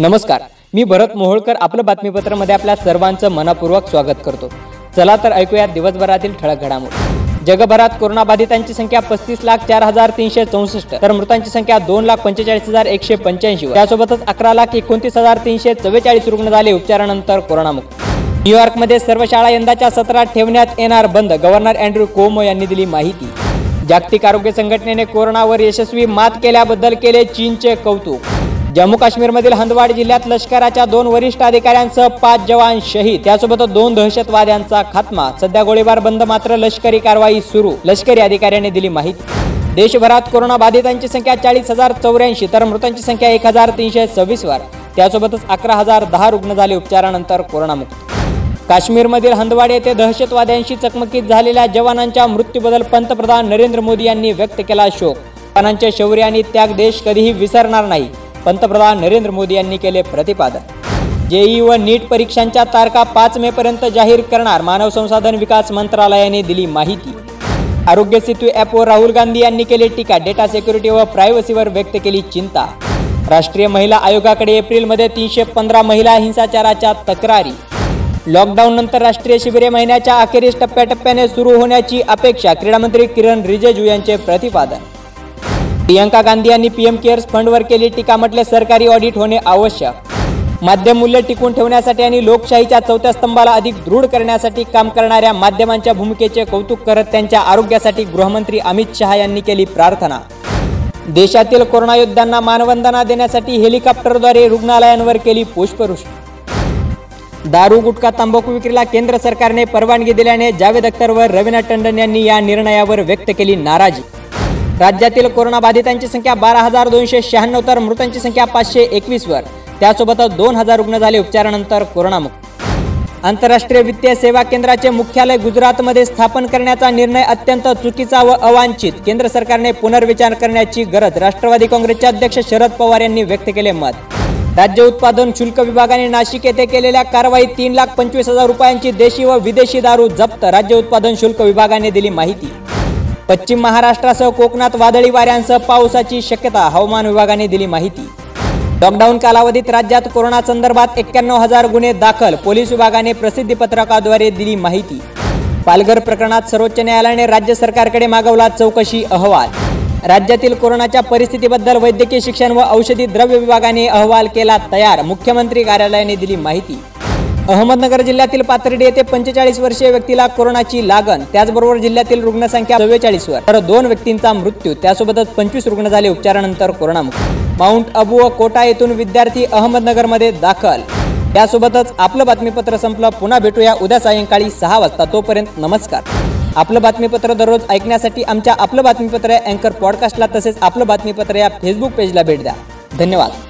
नमस्कार. मी भरत मोहोळकर आपलं बातमीपत्रामध्ये आपल्या सर्वांचं मनापूर्वक स्वागत करतो. चला तर ऐकूया दिवसभरातील ठळक घडामोडी. जगभरात कोरोनाबाधितांची संख्या पस्तीस लाख चार हजार तीनशे चौसष्ट तर मृतांची संख्या दोन लाख पंचेचाळीस हजार एकशे पंच्याऐंशी त्यासोबतच अकरा लाख एकोणतीस हजार तीनशे चव्वेचाळीस रुग्ण झाले उपचारानंतर कोरोनामुक्त. न्यूयॉर्कमध्ये सर्व शाळा यंदाच्या सत्रात ठेवण्यात येणार बंद गव्हर्नर अँड्रू कोमो यांनी दिली माहिती. जागतिक आरोग्य संघटनेने कोरोनावर यशस्वी मात केल्याबद्दल केले चीनचे कौतुक. जम्मू काश्मीरमधील हंदवाड जिल्ह्यात लष्कराच्या दोन वरिष्ठ अधिकाऱ्यांसह पाच जवान शहीद. त्यासोबत दोन दहशतवाद्यांचा खात्मा. सध्या गोळीबार बंद मात्र लष्करी कारवाई सुरू. लष्करी अधिकाऱ्यांनी दिली माहिती. देशभरात कोरोना बाधितांची संख्या चाळीस हजार चौऱ्याऐंशी तर मृतांची संख्या एक हजार तीनशे सव्वीस वर. त्यासोबतच अकरा हजार दहा रुग्ण झाले उपचारानंतर कोरोनामुक्त. काश्मीरमधील हंदवाड येथे दहशतवाद्यांशी चकमकीत झालेल्या जवानांच्या मृत्यूबद्दल पंतप्रधान नरेंद्र मोदी यांनी व्यक्त केला शोक. जवानांचे शौर्य आणि त्याग देश कधीही विसरणार नाही. पंतप्रधान नरेंद्र मोदी यांनी केले प्रतिपादन. जेई व नीट परीक्षांच्या तारखा पाच मे पर्यंत जाहीर करणार मानव संसाधन विकास मंत्रालयाने दिली माहिती. आरोग्य सेतू ॲपवर राहुल गांधी यांनी केली टीका. डेटा सिक्युरिटी व प्रायव्हसीवर व्यक्त केली चिंता. राष्ट्रीय महिला आयोगाकडे एप्रिलमध्ये तीनशे पंधरा महिला हिंसाचाराच्या तक्रारी. लॉकडाऊन नंतर राष्ट्रीय शिबिरे महिन्याच्या अखेरीस टप्प्याटप्प्याने सुरू होण्याची अपेक्षा. क्रीडामंत्री किरण रिजिजू यांचे प्रतिपादन. प्रियंका गांधी यांनी पीएम केअर्स फंडवर केली टीका म्हटले सरकारी ऑडिट होणे आवश्यक. माध्यम मूल्य टिकून ठेवण्यासाठी आणि लोकशाहीच्या चौथ्या स्तंभाला अधिक दृढ करण्यासाठी काम करणाऱ्या माध्यमांच्या भूमिकेचे कौतुक करत त्यांच्या आरोग्यासाठी गृहमंत्री अमित शहा यांनी केली प्रार्थना. देशातील कोरोना योद्ध्यांना मानवंदना देण्यासाठी हेलिकॉप्टरद्वारे रुग्णालयांवर केली पुष्पवृष्टी. दारू गुटखा तंबाखू विक्रीला केंद्र सरकारने परवानगी दिल्याने जावेद अख्तर व रवीना टंडन यांनी या निर्णयावर व्यक्त केली नाराजी. राज्यातील कोरोनाबाधितांची संख्या बारा हजार दोनशे शहाण्णव तर मृतांची संख्या पाचशे एकवीसवर. त्यासोबतच दोन हजार रुग्ण झाले उपचारानंतर कोरोनामुक्त. आंतरराष्ट्रीय वित्तीय सेवा केंद्राचे मुख्यालय गुजरातमध्ये स्थापन करण्याचा निर्णय अत्यंत चुकीचा व अवांछित. केंद्र सरकारने पुनर्विचार करण्याची गरज राष्ट्रवादी काँग्रेसचे अध्यक्ष शरद पवार यांनी व्यक्त केले मत. राज्य उत्पादन शुल्क विभागाने नाशिक येथे केलेल्या कारवाईत तीन लाख पंचवीस हजार रुपयांची देशी व विदेशी दारू जप्त राज्य उत्पादन शुल्क विभागाने दिली माहिती. पश्चिम महाराष्ट्रासह कोकणात वादळी वाऱ्यांसह पावसाची शक्यता हवामान विभागाने दिली माहिती. लॉकडाऊन कालावधीत राज्यात कोरोना संदर्भात एक्क्याण्णव हजार गुन्हे दाखल पोलीस विभागाने प्रसिद्धी पत्रकाद्वारे दिली माहिती. पालघर प्रकरणात सर्वोच्च न्यायालयाने राज्य सरकारकडे मागवला चौकशी अहवाल. राज्यातील कोरोनाच्या परिस्थितीबद्दल वैद्यकीय शिक्षण व औषधी द्रव्य विभागाने अहवाल केला तयार मुख्यमंत्री कार्यालयाने दिली माहिती. अहमदनगर जिल्ह्यातील पाथर्डी येथे पंचेचाळीस वर्षीय व्यक्तीला कोरोनाची लागण. त्याचबरोबर जिल्ह्यातील रुग्णसंख्या चव्वेचाळीस वर. तर दोन व्यक्तींचा मृत्यू. त्यासोबतच पंचवीस रुग्ण झाले. उपचारानंतर कोरोनामुक्त. माउंट अबू व कोटा येथून विद्यार्थी अहमदनगरमध्ये दाखल. त्यासोबतच आपलं बातमीपत्र संपलं. पुन्हा भेटूया उद्या सायंकाळी सहा वाजता. तोपर्यंत नमस्कार. आपलं बातमीपत्र दररोज ऐकण्यासाठी आमच्या आपलं बातमीपत्र या अँकर पॉडकास्टला तसेच आपलं बातमीपत्र या फेसबुक पेजला भेट द्या. धन्यवाद.